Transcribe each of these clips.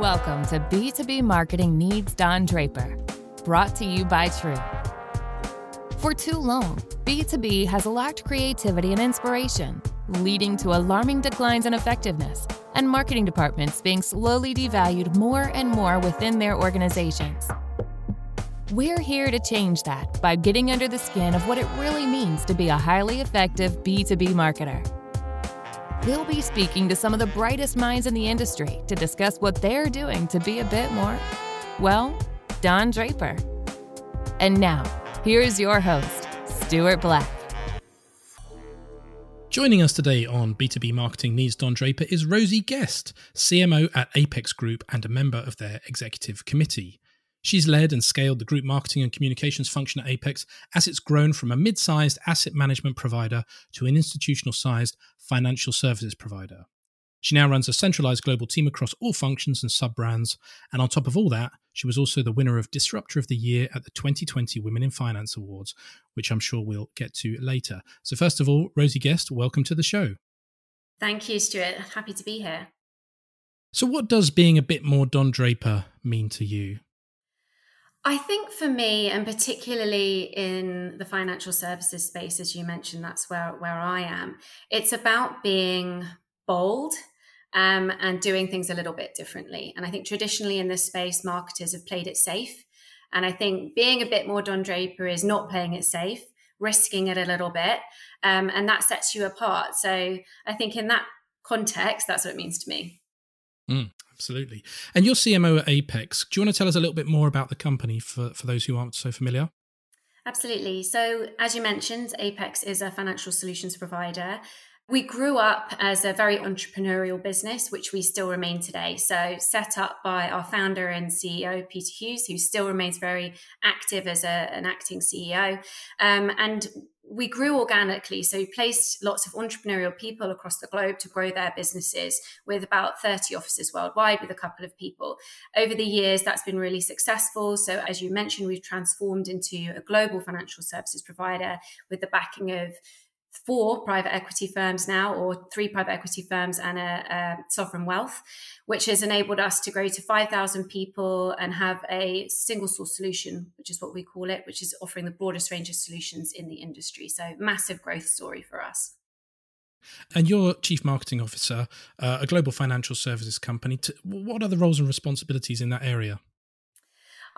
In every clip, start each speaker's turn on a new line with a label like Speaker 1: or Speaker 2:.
Speaker 1: Welcome to B2B Marketing Needs Don Draper, brought to you by True. For too long, B2B has lacked creativity and inspiration, leading to alarming declines in effectiveness and marketing departments being slowly devalued more and more within their organizations. We're here to change that by getting under the skin of what it really means to be a highly effective B2B marketer. We'll be speaking to some of the brightest minds in the industry to discuss what they're doing to be a bit more, well, Don Draper. And now, here's your host, Stuart Black.
Speaker 2: Joining us today on B2B Marketing Needs Don Draper is Rosie Guest, CMO at Apex Group and a member of their executive committee. She's led and scaled the group marketing and communications function at Apex as it's grown from a mid sized asset management provider to an institutional sized financial services provider. She now runs a centralized global team across all functions and sub brands. And on top of all that, she was also the winner of Disruptor of the Year at the 2020 Women in Finance Awards, which I'm sure we'll get to later. So, first of all, Rosie Guest, welcome to the show.
Speaker 3: Thank you, Stuart. Happy to be here.
Speaker 2: So, what does being a bit more Don Draper mean to you?
Speaker 3: I think for me, and particularly in the financial services space, as you mentioned, that's where, where I am, it's about being bold um, and doing things a little bit differently. And I think traditionally in this space, marketers have played it safe. And I think being a bit more Don Draper is not playing it safe, risking it a little bit. Um, and that sets you apart. So I think in that context, that's what it means to me.
Speaker 2: Mm. Absolutely. And you're CMO at Apex. Do you want to tell us a little bit more about the company for, for those who aren't so familiar?
Speaker 3: Absolutely. So, as you mentioned, Apex is a financial solutions provider. We grew up as a very entrepreneurial business, which we still remain today. So, set up by our founder and CEO, Peter Hughes, who still remains very active as a, an acting CEO. Um, and we grew organically. So we placed lots of entrepreneurial people across the globe to grow their businesses with about 30 offices worldwide with a couple of people. Over the years, that's been really successful. So as you mentioned, we've transformed into a global financial services provider with the backing of four private equity firms now, or three private equity firms and a, a, sovereign wealth, which has enabled us to grow to 5,000 people and have a single source solution, which is what we call it, which is offering the broadest range of solutions in the industry. So, massive growth story for us.
Speaker 2: And you're chief marketing officer, uh, a global financial services company. What are the roles and responsibilities in that area?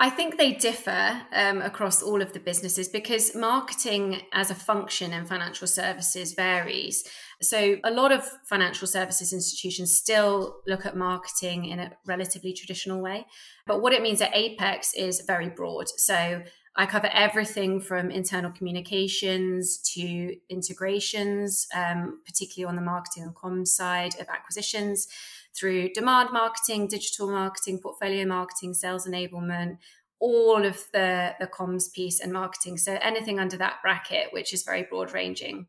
Speaker 3: I think they differ um, across all of the businesses because marketing as a function in financial services varies. So, a lot of financial services institutions still look at marketing in a relatively traditional way. But what it means at Apex is very broad. So, I cover everything from internal communications to integrations, um, particularly on the marketing and comms side of acquisitions through demand marketing, digital marketing, portfolio marketing, sales enablement, all of the the comms piece and marketing. So anything under that bracket, which is very broad ranging.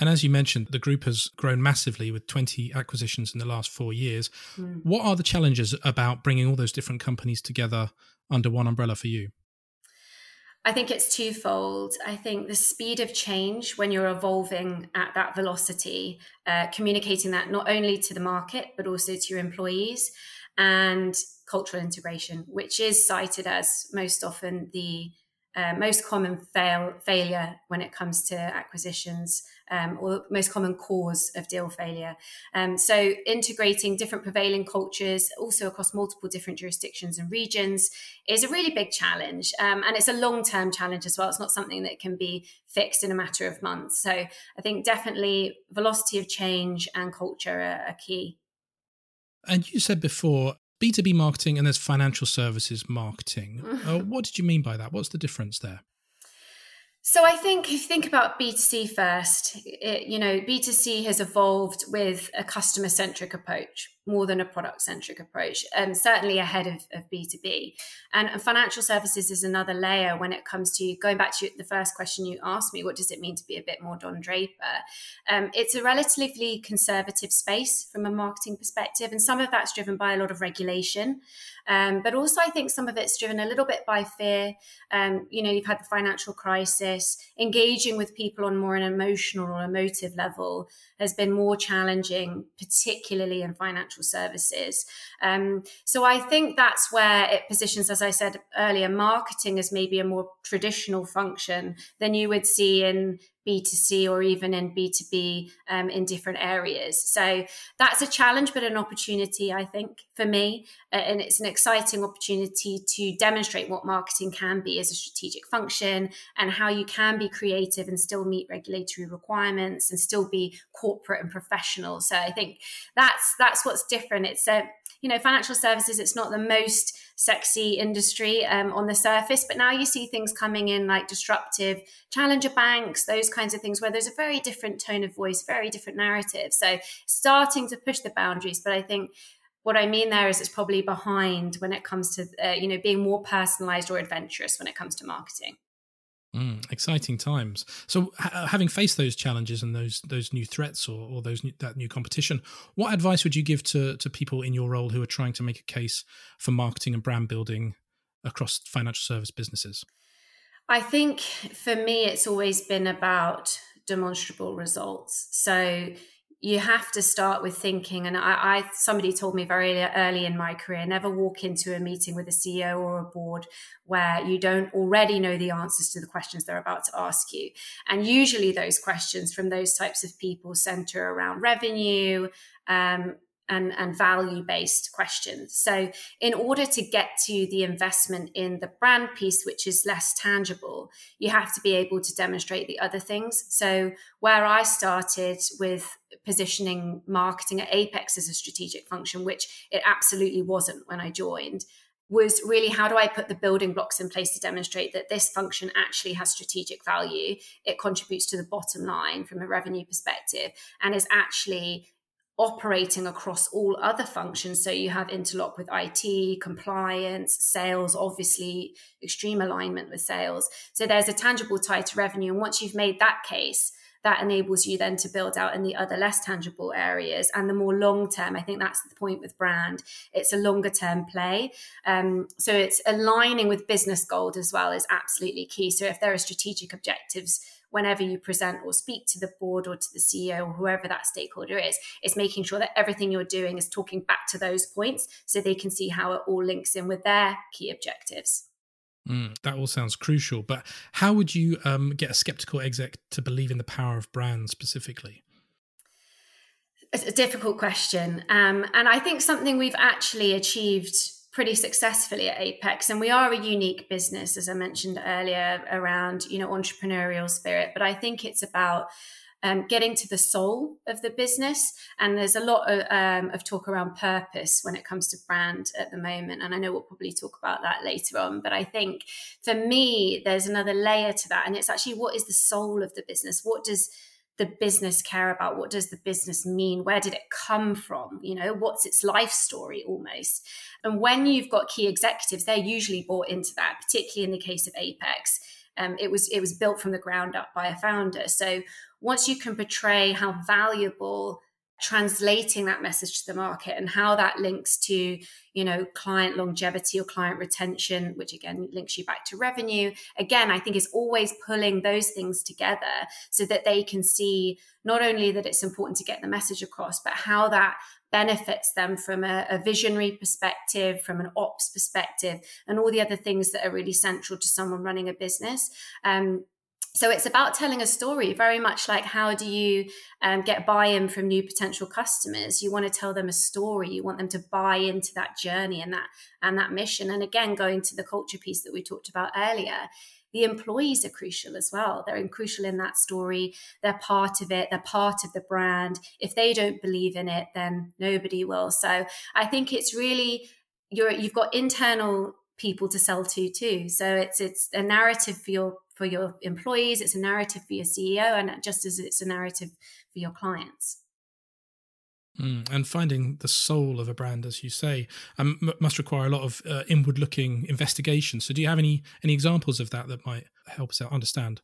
Speaker 2: And as you mentioned, the group has grown massively with 20 acquisitions in the last four years. Mm. What are the challenges about bringing all those different companies together under one umbrella for you?
Speaker 3: I think it's twofold. I think the speed of change when you're evolving at that velocity, uh, communicating that not only to the market, but also to your employees, and cultural integration, which is cited as most often the uh, most common fail failure when it comes to acquisitions um, or most common cause of deal failure. Um, so integrating different prevailing cultures also across multiple different jurisdictions and regions is a really big challenge. Um, and it's a long-term challenge as well. It's not something that can be fixed in a matter of months. So I think definitely velocity of change and culture are, are key.
Speaker 2: And you said before B2B marketing and there's financial services marketing. uh, what did you mean by that? What's the difference there?
Speaker 3: So I think if you think about B2C first, it, you know, B2C has evolved with a customer centric approach more than a product centric approach, and certainly ahead of, of B2B. And, and, financial services is another layer when it comes to going back to the first question you asked me what does it mean to be a bit more Don Draper? Um, it's a relatively conservative space from a marketing perspective, and some of that's driven by a lot of regulation. Um, but also, I think some of it's driven a little bit by fear. Um, you know, you've had the financial crisis, engaging with people on more an emotional or emotive level has been more challenging, particularly in financial financial services. Um, so I think that's where it positions, as I said earlier, marketing as maybe a more traditional function than you would see in B2C or even in B2B um, in different areas. So that's a challenge, but an opportunity, I think, for me. Uh, and it's an exciting opportunity to demonstrate what marketing can be as a strategic function and how you can be creative and still meet regulatory requirements and still be corporate and professional. So I think that's that's what's different. It's a you know, financial services, it's not the most sexy industry um, on the surface, but now you see things coming in like disruptive challenger banks, those kinds of things where there's a very different tone of voice, very different narrative. So starting to push the boundaries, but I think what I mean there is it's probably behind when it comes to uh, you know being more personalized or adventurous when it comes to marketing.
Speaker 2: Mm, exciting times. So, ha- having faced those challenges and those those new threats or, or those new, that new competition, what advice would you give to to people in your role who are trying to make a case for marketing and brand building across financial service businesses?
Speaker 3: I think for me, it's always been about demonstrable results. So you have to start with thinking. And I, I, somebody told me very early in my career never walk into a meeting with a ceo or a board where you don't already know the answers to the questions they're about to ask you. And usually those questions from those types of people center around revenue um, and, and value based questions. So, in order to get to the investment in the brand piece, which is less tangible, you have to be able to demonstrate the other things. So, where I started with positioning marketing at Apex as a strategic function, which it absolutely wasn't when I joined, was really how do I put the building blocks in place to demonstrate that this function actually has strategic value? It contributes to the bottom line from a revenue perspective and is actually operating across all other functions. So you have interlock with IT, compliance, sales, obviously extreme alignment with sales. So there's a tangible tie to revenue. And once you've made that case, that enables you then to build out in the other less tangible areas and the more long term. I think that's the point with brand. It's a longer term play. Um, so it's aligning with business goals as well is absolutely key. So if there are strategic objectives whenever you present or speak to the board or to the CEO or whoever that stakeholder is, is making sure that everything you're doing is talking back to those points so they can see how it all links in with their key objectives.
Speaker 2: Mm, that all sounds crucial, but how would you um, get a skeptical exec to believe in the power of brand specifically?
Speaker 3: It's a difficult question. Um, and I think something we've actually achieved pretty successfully at Apex. And we are a unique business, as I mentioned earlier, around, you know, entrepreneurial spirit. But I think it's about um, getting to the soul of the business. And there's a lot of, um, of, talk around purpose when it comes to brand at the moment. And I know we'll probably talk about that later on. But I think for me, there's another layer to that. And it's actually what is the soul of the business? What does the business care about? What does the business mean? Where did it come from? You know, what's its life story almost? And when you've got key executives, they're usually bought into that, particularly in the case of Apex. Um, it was it was built from the ground up by a founder. So once you can portray how valuable translating that message to the market and how that links to you know client longevity or client retention which again links you back to revenue. Again i think is always pulling those things together so that they can see not only that it's important to get the message across but how that benefits them from a, a visionary perspective from an ops perspective and all the other things that are really central to someone running a business. Um, so it's about telling a story, very much like how do you um, get buy-in from new potential customers? You want to tell them a story. You want them to buy into that journey and that and that mission. And again, going to the culture piece that we talked about earlier, the employees are crucial as well. They're crucial in that story. They're part of it. They're part of the brand. If they don't believe in it, then nobody will. So I think it's really you're you've got internal people to sell to too. So it's it's a narrative for your for your employees, it's a narrative for your CEO, and just as it's a narrative for your clients.
Speaker 2: Mm, and finding the soul of a brand, as you say, um, m- must require a lot of uh, inward-looking investigation. So, do you have any any examples of that that might help us out understand?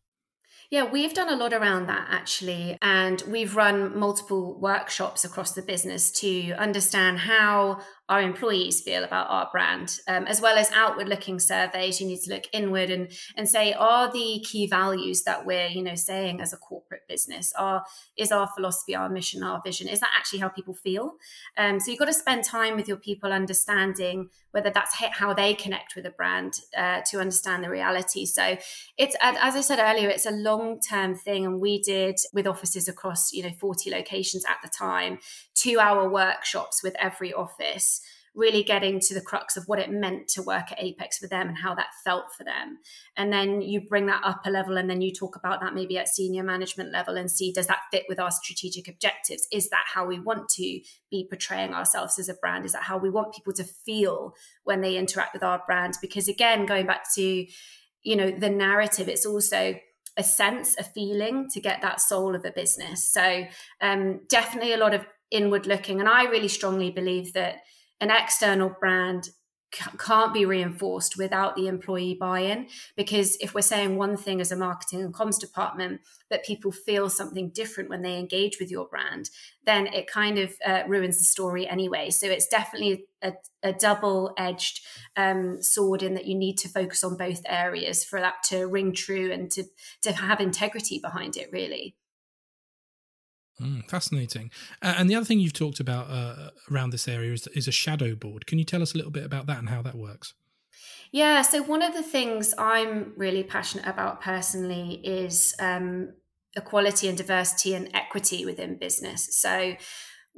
Speaker 3: Yeah, we've done a lot around that actually, and we've run multiple workshops across the business to understand how our employees feel about our brand, um, as well as outward looking surveys. You need to look inward and, and say, are the key values that we're, you know, saying as a corporate business, are, is our philosophy, our mission, our vision, is that actually how people feel? Um, so you've got to spend time with your people understanding whether that's how they connect with a brand uh, to understand the reality. So it's, as I said earlier, it's a long term thing. And we did with offices across, you know, 40 locations at the time, two hour workshops with every office really getting to the crux of what it meant to work at Apex for them and how that felt for them. And then you bring that up a level and then you talk about that maybe at senior management level and see does that fit with our strategic objectives? Is that how we want to be portraying ourselves as a brand? Is that how we want people to feel when they interact with our brand? Because again, going back to, you know, the narrative, it's also a sense, a feeling to get that soul of a business. So um, definitely a lot of inward looking. And I really strongly believe that an external brand can't be reinforced without the employee buy-in because if we're saying one thing as a marketing and comms department but people feel something different when they engage with your brand then it kind of uh, ruins the story anyway. So it's definitely a, a double-edged um, sword in that you need to focus on both areas for that to ring true and to to have integrity behind it really
Speaker 2: Mm, fascinating. Uh, and the other thing you've talked about uh, around this area is, is a shadow board. Can you tell us a little bit about that and how that works?
Speaker 3: Yeah, so one of the things I'm really passionate about personally is um, equality and diversity and equity within business. So,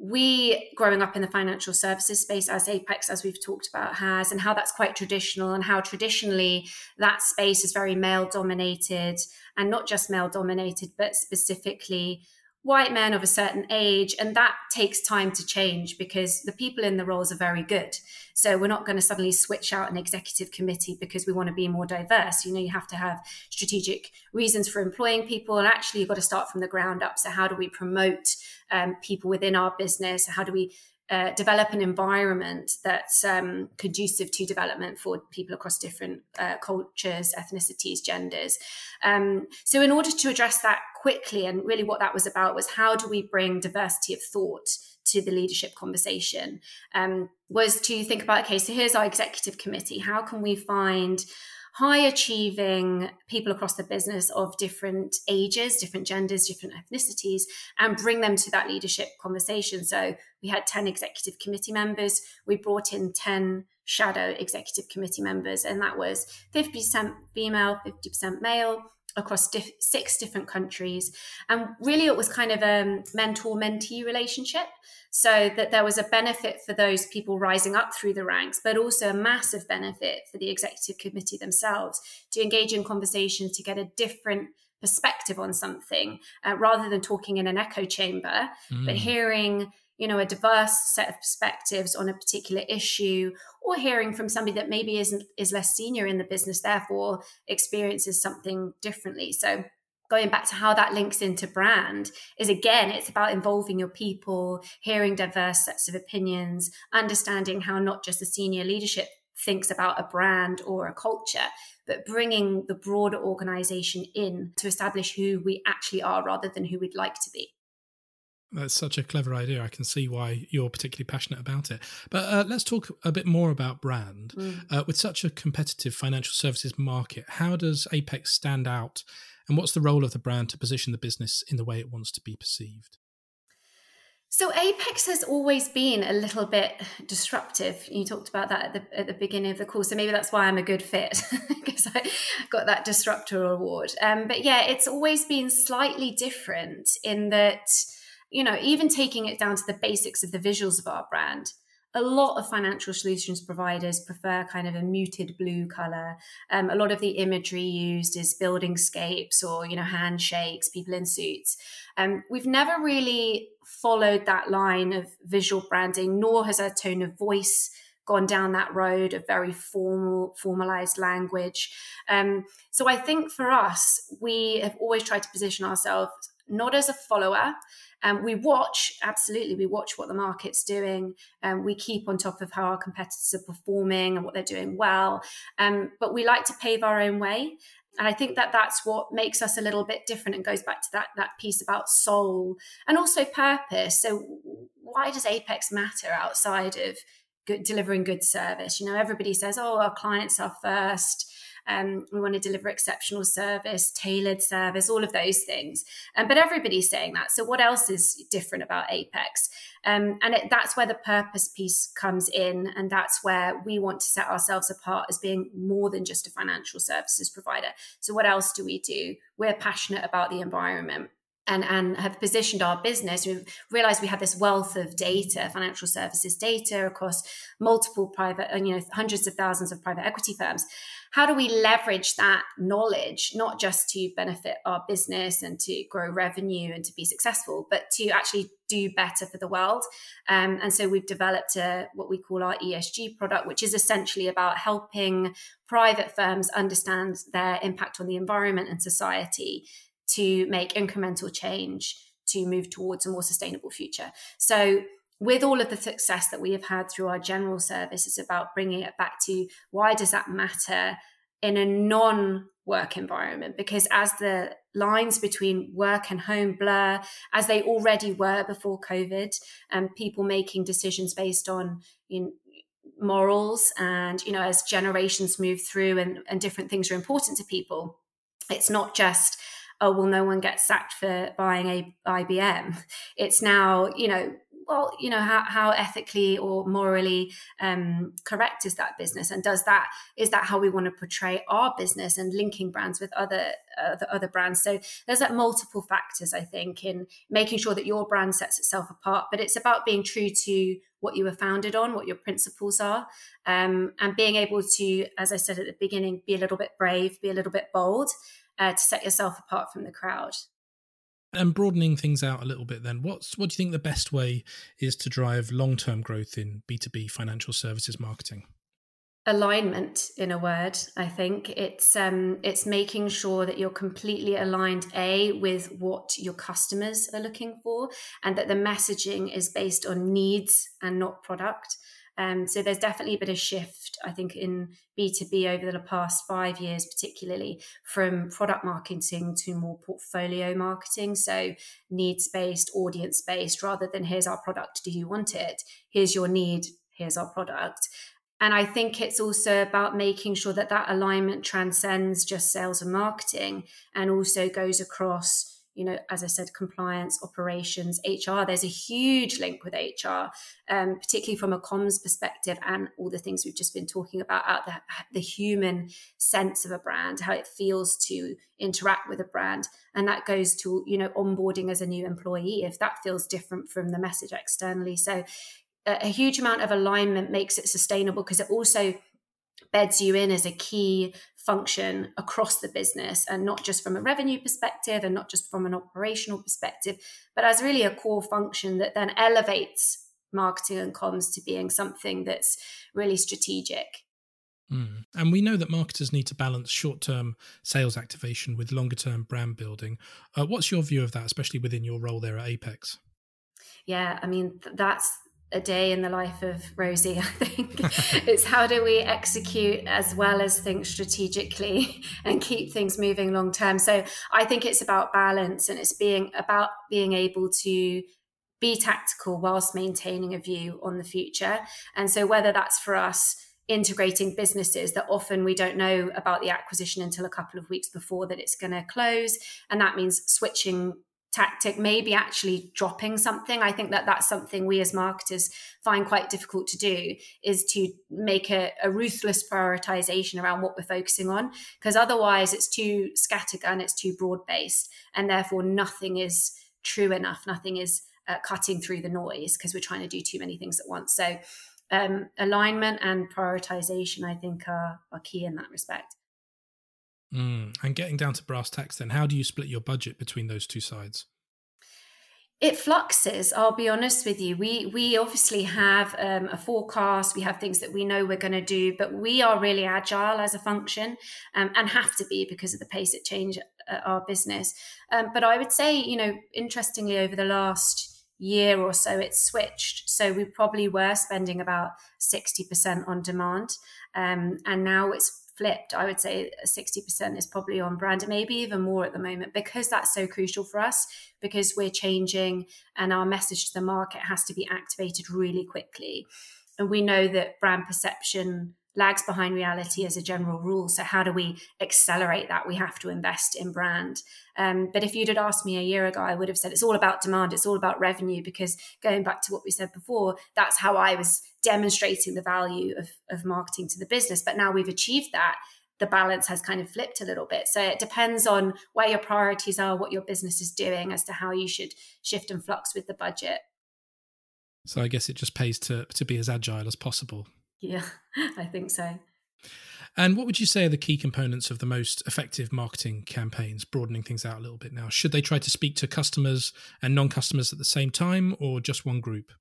Speaker 3: we growing up in the financial services space as apex as we've talked about has and how that's quite traditional and how traditionally that space is very male dominated and not just male dominated but specifically white men of a certain age and that takes time to change because the people in the roles are very good. So we're not going to suddenly switch out an executive committee because we want to be more diverse. You know you have to have strategic reasons for employing people and actually you've got to start from the ground up. So how do we promote um, people within our business? How do we uh, develop an environment that's um, conducive to development for people across different uh, cultures, ethnicities, genders. Um, so, in order to address that quickly, and really what that was about was how do we bring diversity of thought to the leadership conversation? Um, was to think about okay, so here's our executive committee. How can we find high achieving people across the business of different ages, different genders, different ethnicities, and bring them to that leadership conversation. So we had 10 executive committee members. We brought in 10 shadow executive committee members, and that was 50% female, 50% male across diff- six different countries. And really, it was kind of a mentor mentee relationship so that there was a benefit for those people rising up through the ranks, but also a massive benefit for the executive committee themselves to engage in conversation to get a different perspective on something uh, rather than talking in an echo chamber, mm. but hearing you know a diverse set of perspectives on a particular issue or hearing from somebody that maybe isn't is less senior in the business therefore experiences something differently. So going back to how that links into brand is again it's about involving your people hearing diverse sets of opinions understanding how not just the senior leadership thinks about a brand or a culture but bringing the broader organization in to establish who we actually are rather than who we'd like to be
Speaker 2: that's such a clever idea. I can see why you're particularly passionate about it. But uh, let's talk a bit more about brand. Mm. Uh, with such a competitive financial services market, how does Apex stand out and what's the role of the brand to position the business in the way it wants to be perceived?
Speaker 3: So Apex has always been a little bit disruptive. You talked about that at the, at the beginning of the call, so maybe that's why I'm a good fit because I got that disruptor award. Um, but yeah, it's always been slightly different in that, you know, even taking it down to the basics of the visuals of our brand a lot of financial solutions providers prefer kind of a muted blue color. Um, a lot of the imagery used is building scapes or you know handshakes, people in suits. Um, we've never really followed that line of visual branding, nor has our tone of voice gone down that road of very formal, formalized language. Um, so I think for us, we have always tried to position ourselves not as a follower, um, we watch, absolutely, we watch what the market's doing. Um, we keep on top of how our competitors are performing and what they're doing well. Um, but we like to pave our own way. And I think that that's what makes us a little bit different and goes back to that, that piece about soul and also purpose. So, why does Apex matter outside of good, delivering good service. You know, everybody says, "Oh, our clients are first. Um, we want to deliver exceptional service, tailored service, all of those things. Um, but everybody's saying that. So, what else is different about Apex? Um, and it, that's where the purpose piece comes in. And that's where we want to set ourselves apart as being more than just a financial services provider. So, what else do we do? We're passionate about the environment and, and have positioned our business, we've realized we have this wealth of data, financial services data across multiple private, you know, hundreds of thousands of private equity firms. How do we leverage that knowledge, not just to benefit our business and to grow revenue and to be successful, but to actually do better for the world? Um, and so we've developed a, what we call our ESG product, which is essentially about helping private firms understand their impact on the environment and society to make incremental change to move towards a more sustainable future. So, with all of the success that we have had through our general service, it's about bringing it back to why does that matter in a non work environment? Because as the lines between work and home blur, as they already were before COVID, and people making decisions based on you know, morals and you know as generations move through and, and different things are important to people it's not just oh well no one gets sacked for buying a IBM it's now you know well you know how, how ethically or morally um, correct is that business and does that is that how we want to portray our business and linking brands with other uh, other brands so there's like multiple factors i think in making sure that your brand sets itself apart but it's about being true to what you were founded on what your principles are um, and being able to as i said at the beginning be a little bit brave be a little bit bold uh, to set yourself apart from the crowd.
Speaker 2: And broadening things out a little bit, then, what's what do you think the best way is to drive long term growth in B two B financial services marketing?
Speaker 3: alignment in a word i think it's um it's making sure that you're completely aligned a with what your customers are looking for and that the messaging is based on needs and not product um, so there's definitely been a shift, I think, in B2B over the past five years, particularly from product marketing to more portfolio marketing. So needs based, audience based, rather than here's our product, do you want it? Here's your need, here's our product. And I think it's also about making sure that that alignment transcends just sales and marketing and also goes across you know, as I said, compliance, operations, HR. There's a huge link with HR, um, particularly from a comms perspective, and all the things we've just been talking about out the, the human sense of a brand, how it feels to interact with a brand, and that goes to you know onboarding as a new employee if that feels different from the message externally. So, a, a huge amount of alignment makes it sustainable because it also beds you in as a key function across the business and not just from a revenue perspective and not just from an operational perspective, but as really a core function that then elevates marketing and comms to being something that's really strategic.
Speaker 2: Mm. And we know that marketers need to balance short term sales activation with longer term brand building. Uh, what's your view of that, especially within your role there at Apex?
Speaker 3: Yeah, I mean, that's a day in the life of Rosie, I think. it's how do we execute as well as think strategically and keep things moving long term. So I think it's about balance and it's being about being able to be tactical whilst maintaining a view on the future. And so whether that's for us integrating businesses that often we don't know about the acquisition until a couple of weeks before that it's going to close and that means switching tactic maybe actually dropping something. I think that that's something we as marketers find quite difficult to do is to make a, a ruthless prioritization around what we're focusing on because otherwise it's too scattergun it's too broad based and therefore nothing is true enough nothing is uh, cutting through the noise because we're trying to do too many things at once. So um, alignment and prioritization i think are, are key in that respect
Speaker 2: Mm. And getting down to brass tacks, then, how do you split your budget between those two sides?
Speaker 3: It fluxes. I'll be honest with you. We we obviously have um, a forecast. We have things that we know we're going to do, but we are really agile as a function, um, and have to be because of the pace at change at our business. Um, but I would say, you know, interestingly, over the last year or so, it's switched. So we probably were spending about sixty percent on demand, um, and now it's flipped. I would say 60% is probably on brand, maybe even more at the moment, because that's so crucial for us, because we're changing and our message to the market has to be activated really quickly. And we know that brand perception lags behind reality as a general rule. So, how do we accelerate that? We have to invest in brand. Um, but if you'd had asked me a year ago, I would have said it's all about demand, it's all about revenue, because going back to what we said before, that's how I was demonstrating the value of, of marketing to the business. But now we've achieved that. The balance has kind of flipped a little bit. So it depends on where your priorities are, what your business is doing, as to how you should shift and flux with the budget.
Speaker 2: So I guess it just pays to to be as agile as possible.
Speaker 3: Yeah, I think so.
Speaker 2: And what would you say are the key components of the most effective marketing campaigns, broadening things out a little bit now? Should they try to speak to customers and non customers at the same time or just one group?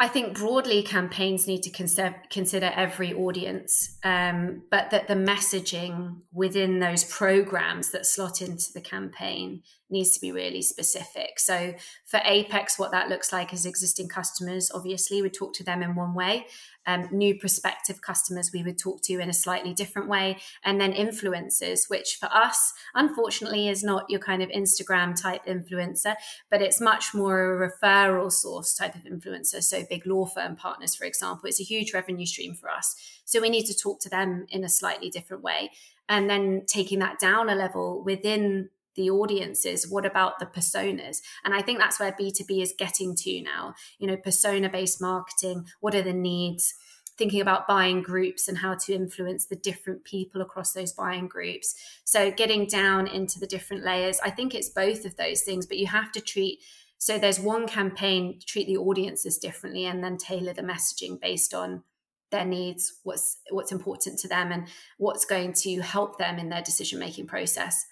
Speaker 3: I think broadly campaigns need to consider, every audience, um, but that the messaging within those programs that slot into the campaign needs to be really specific. So for Apex, what that looks like is existing customers. Obviously, we talk to them in one way, um, new prospective customers we would talk to in a slightly different way, and then influencers, which for us, unfortunately, is not your kind of Instagram type influencer, but it's much more a referral source type of influencer. So, big law firm partners, for example, it's a huge revenue stream for us. So, we need to talk to them in a slightly different way. And then taking that down a level within the audiences what about the personas? And i think that's where b2b is getting to now. You know persona based marketing what are the needs? Thinking about buying groups and how to influence the different people across those buying groups. So getting down into the different layers i think it's both of those things but you have to treat so there's one campaign treat the audiences differently and then tailor the messaging based on their needs what's what's important to them and what's going to help them in their decision making process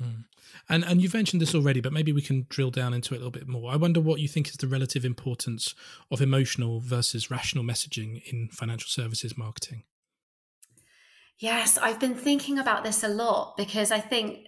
Speaker 2: Mm. And and you've mentioned this already, but maybe we can drill down into it a little bit more. I wonder what you think is the relative importance of emotional versus rational messaging in financial services marketing.
Speaker 3: Yes, I've been thinking about this a lot because I think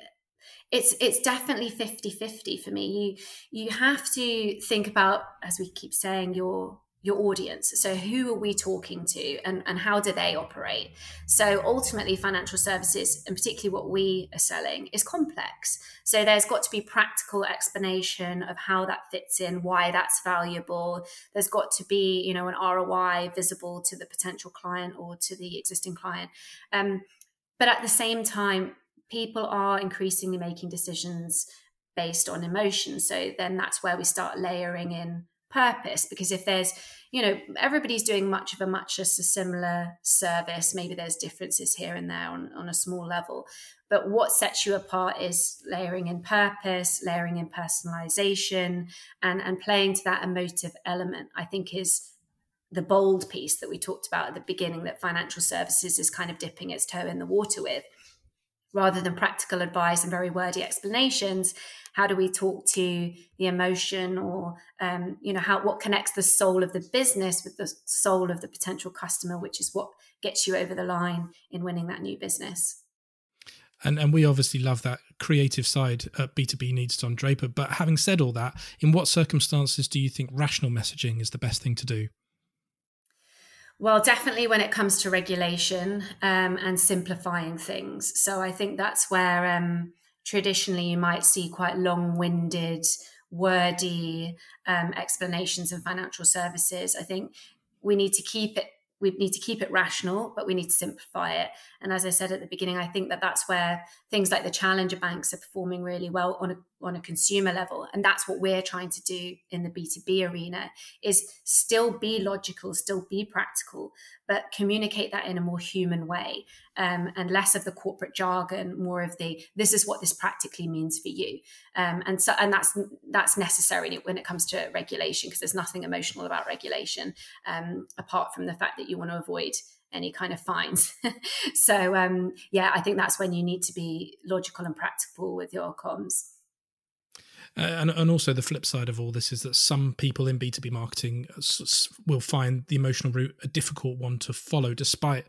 Speaker 3: it's it's definitely 50-50 for me. You you have to think about as we keep saying your your audience. So, who are we talking to and, and how do they operate? So, ultimately, financial services, and particularly what we are selling, is complex. So, there's got to be practical explanation of how that fits in, why that's valuable. There's got to be, you know, an ROI visible to the potential client or to the existing client. Um, but at the same time, people are increasingly making decisions based on emotion. So, then that's where we start layering in purpose because if there's you know everybody's doing much of a much a similar service maybe there's differences here and there on, on a small level. But what sets you apart is layering in purpose layering in personalization and and playing to that emotive element i think is the bold piece that we talked about at the beginning that financial services is kind of dipping its toe in the water with. Rather than practical advice and very wordy explanations how do we talk to the emotion or um, you know how what connects the soul of the business with the soul of the potential customer which is what gets you over the line in winning that new business
Speaker 2: and and we obviously love that creative side at B2B needs Don Draper. But having said all that, in what circumstances do you think rational messaging is the best thing to do?
Speaker 3: Well, definitely when it comes to regulation um, and simplifying things. So I think that's where um, traditionally you might see quite long winded, wordy um, explanations in financial services. I think we need to keep it we need to keep it rational, but we need to simplify it. And as I said at the beginning, I think that that's where things like the challenger banks are performing really well on a on a consumer level, and that's what we're trying to do in the B two B arena is still be logical, still be practical, but communicate that in a more human way, um, and less of the corporate jargon, more of the this is what this practically means for you, um, and so and that's that's necessary when it comes to regulation because there's nothing emotional about regulation um, apart from the fact that you want to avoid any kind of fines. so um, yeah, I think that's when you need to be logical and practical with your comms.
Speaker 2: Uh, and, and also the flip side of all this is that some people in B2B marketing will find the emotional route a difficult one to follow, despite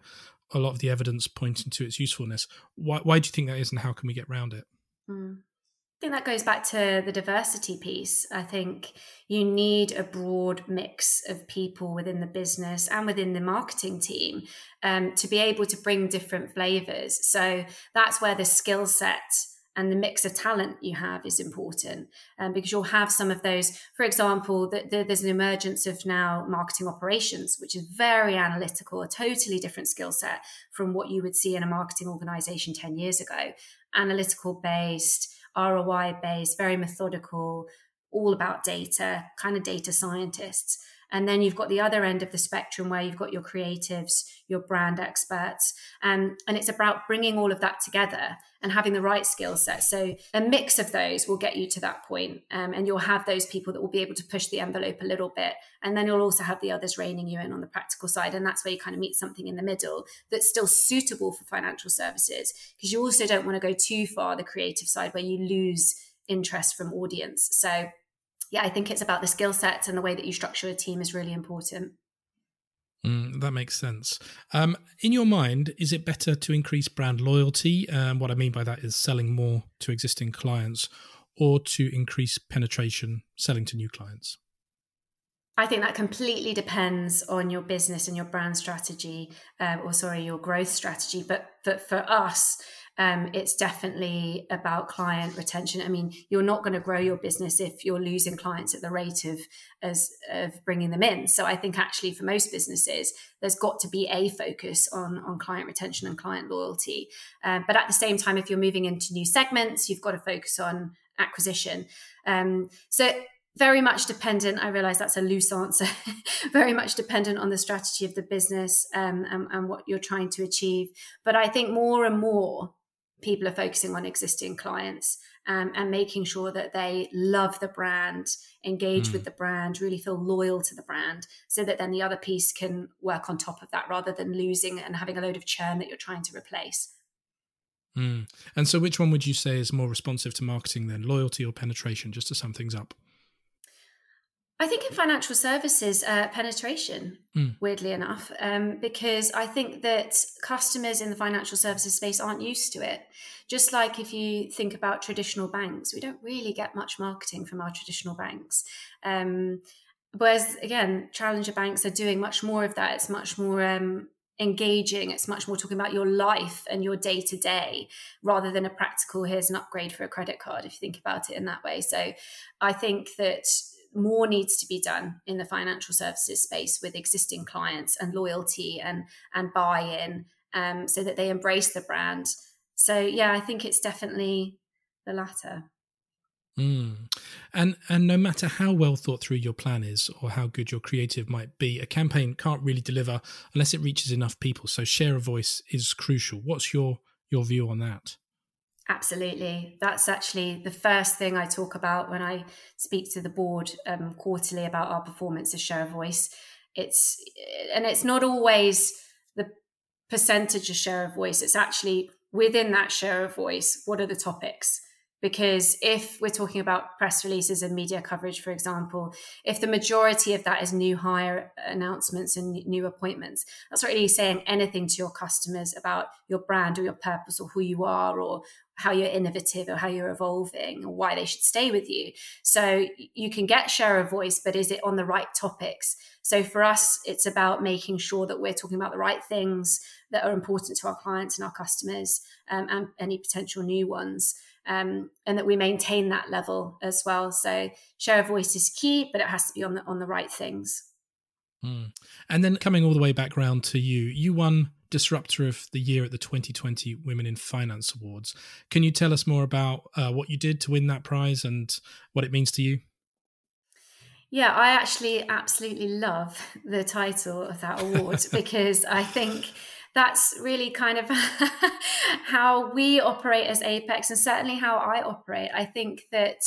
Speaker 2: a lot of the evidence pointing to its usefulness. Why, why do you think that is, and how can we get around it?
Speaker 3: Mm. I think that goes back to the diversity piece. I think you need a broad mix of people within the business and within the marketing team um, to be able to bring different flavors. So that's where the skill set and the mix of talent you have is important um, because you'll have some of those for example the, the, there's an emergence of now marketing operations which is very analytical a totally different skill set from what you would see in a marketing organization 10 years ago. Analytical based roi based very methodical all about data kind of data scientists and then you've got the other end of the spectrum where you've got your creatives, your brand experts. Um, and it's about bringing all of that together and having the right skill set. So a mix of those will get you to that point. Um, and you'll have those people that will be able to push the envelope a little bit. And then you'll also have the others reining you in on the practical side. And that's where you kind of meet something in the middle that's still suitable for financial services. Because you also don't want to go too far the creative side where you lose interest from audience. So yeah, I think it's about the skill sets and the way that you structure a team is really important.
Speaker 2: Mm, that makes sense. Um, in your mind, is it better to increase brand loyalty? Um, what I mean by that is selling more to existing clients or to increase penetration, selling to new clients?
Speaker 3: I think that completely depends on your business and your brand strategy, um, or sorry, your growth strategy. But but for us, um, it's definitely about client retention. I mean, you're not going to grow your business if you're losing clients at the rate of as of bringing them in. So I think actually for most businesses, there's got to be a focus on on client retention and client loyalty. Um, but at the same time, if you're moving into new segments, you've got to focus on acquisition. Um, so very much dependent i realize that's a loose answer very much dependent on the strategy of the business um, and, and, what you're trying to achieve but i think more and more people are focusing on existing clients um, and making sure that they love the brand, engage mm. with the brand, really feel loyal to the brand, so that then the other piece can work on top of that rather than losing and having a load of churn that you're trying to replace.
Speaker 2: Mm. And so, which one would you say is more responsive to marketing then, loyalty or penetration, just to sum things up?
Speaker 3: I think in financial services, uh, penetration, mm. weirdly enough, um, because I think that customers in the financial services space aren't used to it. Just like if you think about traditional banks, we don't really get much marketing from our traditional banks. Um, whereas, again, challenger banks are doing much more of that. It's much more um, engaging. It's much more talking about your life and your day to day rather than a practical, here's an upgrade for a credit card, if you think about it in that way. So I think that more needs to be done in the financial services space with existing clients and loyalty and and buy-in um, so that they embrace the brand. So yeah i think it's definitely the latter.
Speaker 2: Mm. and and no matter how well thought through your plan is or how good your creative might be a campaign can't really deliver unless it reaches enough people. So share a voice is crucial. What's your your view on that
Speaker 3: Absolutely. That's actually the first thing I talk about when I speak to the board um, quarterly about our performance as share of voice. It's and it's not always the percentage of share of voice. It's actually within that share of voice. What are the topics? Because if we're talking about press releases and media coverage, for example, if the majority of that is new hire announcements and new appointments, that's not really saying anything to your customers about your brand or your purpose or who you are or how you're innovative or how you're evolving or why they should stay with you. So you can get share of voice, but is it on the right topics? So for us, it's about making sure that we're talking about the right things that are important to our clients and our customers um, and any potential new ones um, and that we maintain that level as well. So share of voice is key, but it has to be on the on the right things.
Speaker 2: Mm. And then coming all the way back round to you, you won Disruptor of the Year at the 2020 Women in Finance Awards. Can you tell us more about uh, what you did to win that prize and what it means to you?
Speaker 3: Yeah, I actually absolutely love the title of that award because I think that's really kind of how we operate as Apex and certainly how I operate. I think that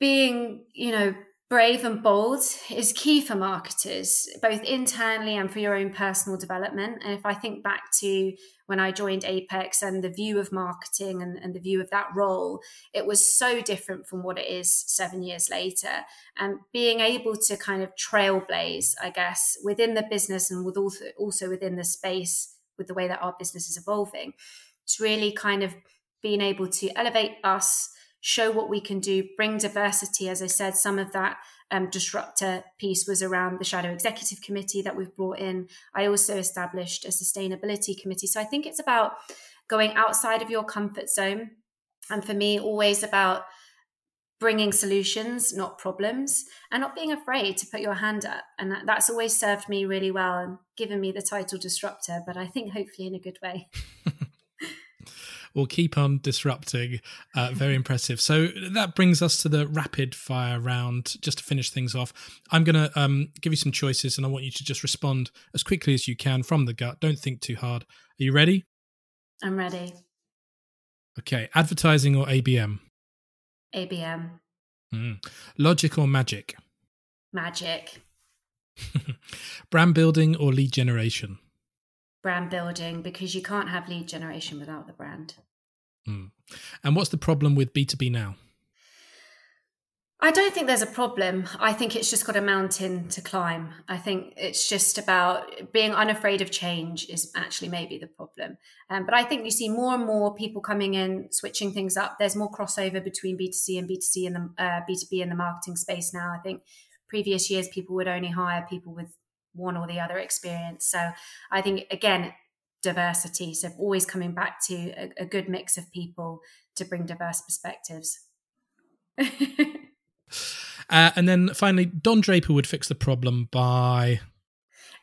Speaker 3: being, you know, brave and bold is key for marketers, both internally and for your own personal development. And if I think back to when I joined Apex and the view of marketing and, and, the view of that role, it was so different from what it is seven years later. And being able to kind of trailblaze, I guess, within the business and with also, also within the space with the way that our business is evolving, it's really kind of being able to elevate us show what we can do, bring diversity. As I said, some of that um, disruptor piece was around the Shadow Executive Committee that we've brought in. I also established a sustainability committee. So I think it's about going outside of your comfort zone And for me, always about bringing solutions, not problems, and not being afraid to put your hand up. And that, that's always served me really well and given me the title disruptor, but I think hopefully in a good way.
Speaker 2: we'll keep on disrupting. Uh, very impressive. So that brings us to the rapid fire round. Just to finish things off, I'm going to um, give you some choices and I want you to just respond as quickly as you can from the gut. Don't think too hard. Are you ready?
Speaker 3: I'm ready.
Speaker 2: Okay. Advertising or ABM?
Speaker 3: ABM.
Speaker 2: Mm. Logic or magic?
Speaker 3: Magic.
Speaker 2: Brand building or lead generation?
Speaker 3: Brand building because you can't have lead generation without the brand.
Speaker 2: Mm. And what's the problem with B2B now?
Speaker 3: I don't think there's a problem. I think it's just got a mountain to climb. I think it's just about being unafraid of change is actually maybe the problem. Um, but I think you see more and more people coming in, switching things up. There's more crossover between B2C and B2C and the uh, B2B in the marketing space now. I think previous years people would only hire people with one or the other experience. So I think again, diversity. So always coming back to a, a good mix of people to bring diverse perspectives.
Speaker 2: Uh, and then finally, Don Draper would fix the problem by.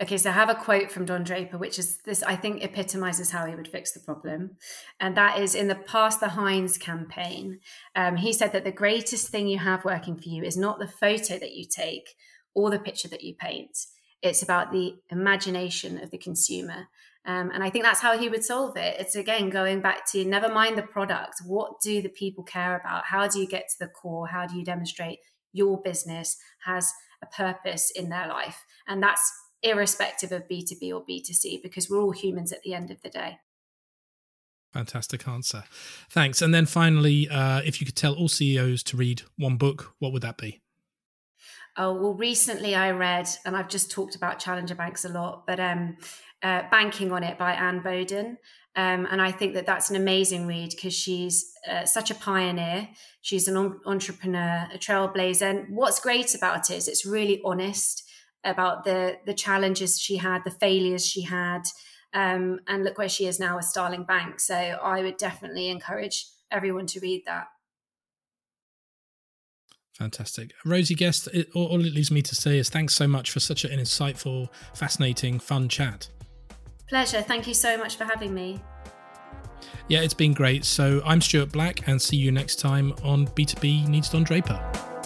Speaker 3: Okay, so I have a quote from Don Draper, which is this, I think, epitomizes how he would fix the problem. And that is in the Pass the Heinz campaign. Um, he said that the greatest thing you have working for you is not the photo that you take or the picture that you paint, it's about the imagination of the consumer. Um, and I think that's how he would solve it. It's again going back to never mind the product. What do the people care about? How do you get to the core? How do you demonstrate your business has a purpose in their life. And that's irrespective of B2B or B2C because we're all humans at the end of the day.
Speaker 2: Fantastic answer. Thanks. And then finally, uh, if you could tell all CEOs to read one book, what would that be?
Speaker 3: Oh, well, recently I read, and I've just talked about Challenger Banks a lot, but um, uh, Banking on It by Anne Boden. Um, and I think that that's an amazing read because she's uh, such a pioneer. She's an entrepreneur, a trailblazer. And what's great about it is it's really honest about the the challenges she had, the failures she had, um, and look where she is now with Starling Bank. So I would definitely encourage everyone to read that.
Speaker 2: Fantastic. Rosie Guest, it, all it leaves me to say is thanks so much for such an insightful, fascinating, fun chat.
Speaker 3: Pleasure. Thank you so much for having me.
Speaker 2: Yeah, it's been great. So I'm Stuart Black and see you next time on B2B Needs Don Draper.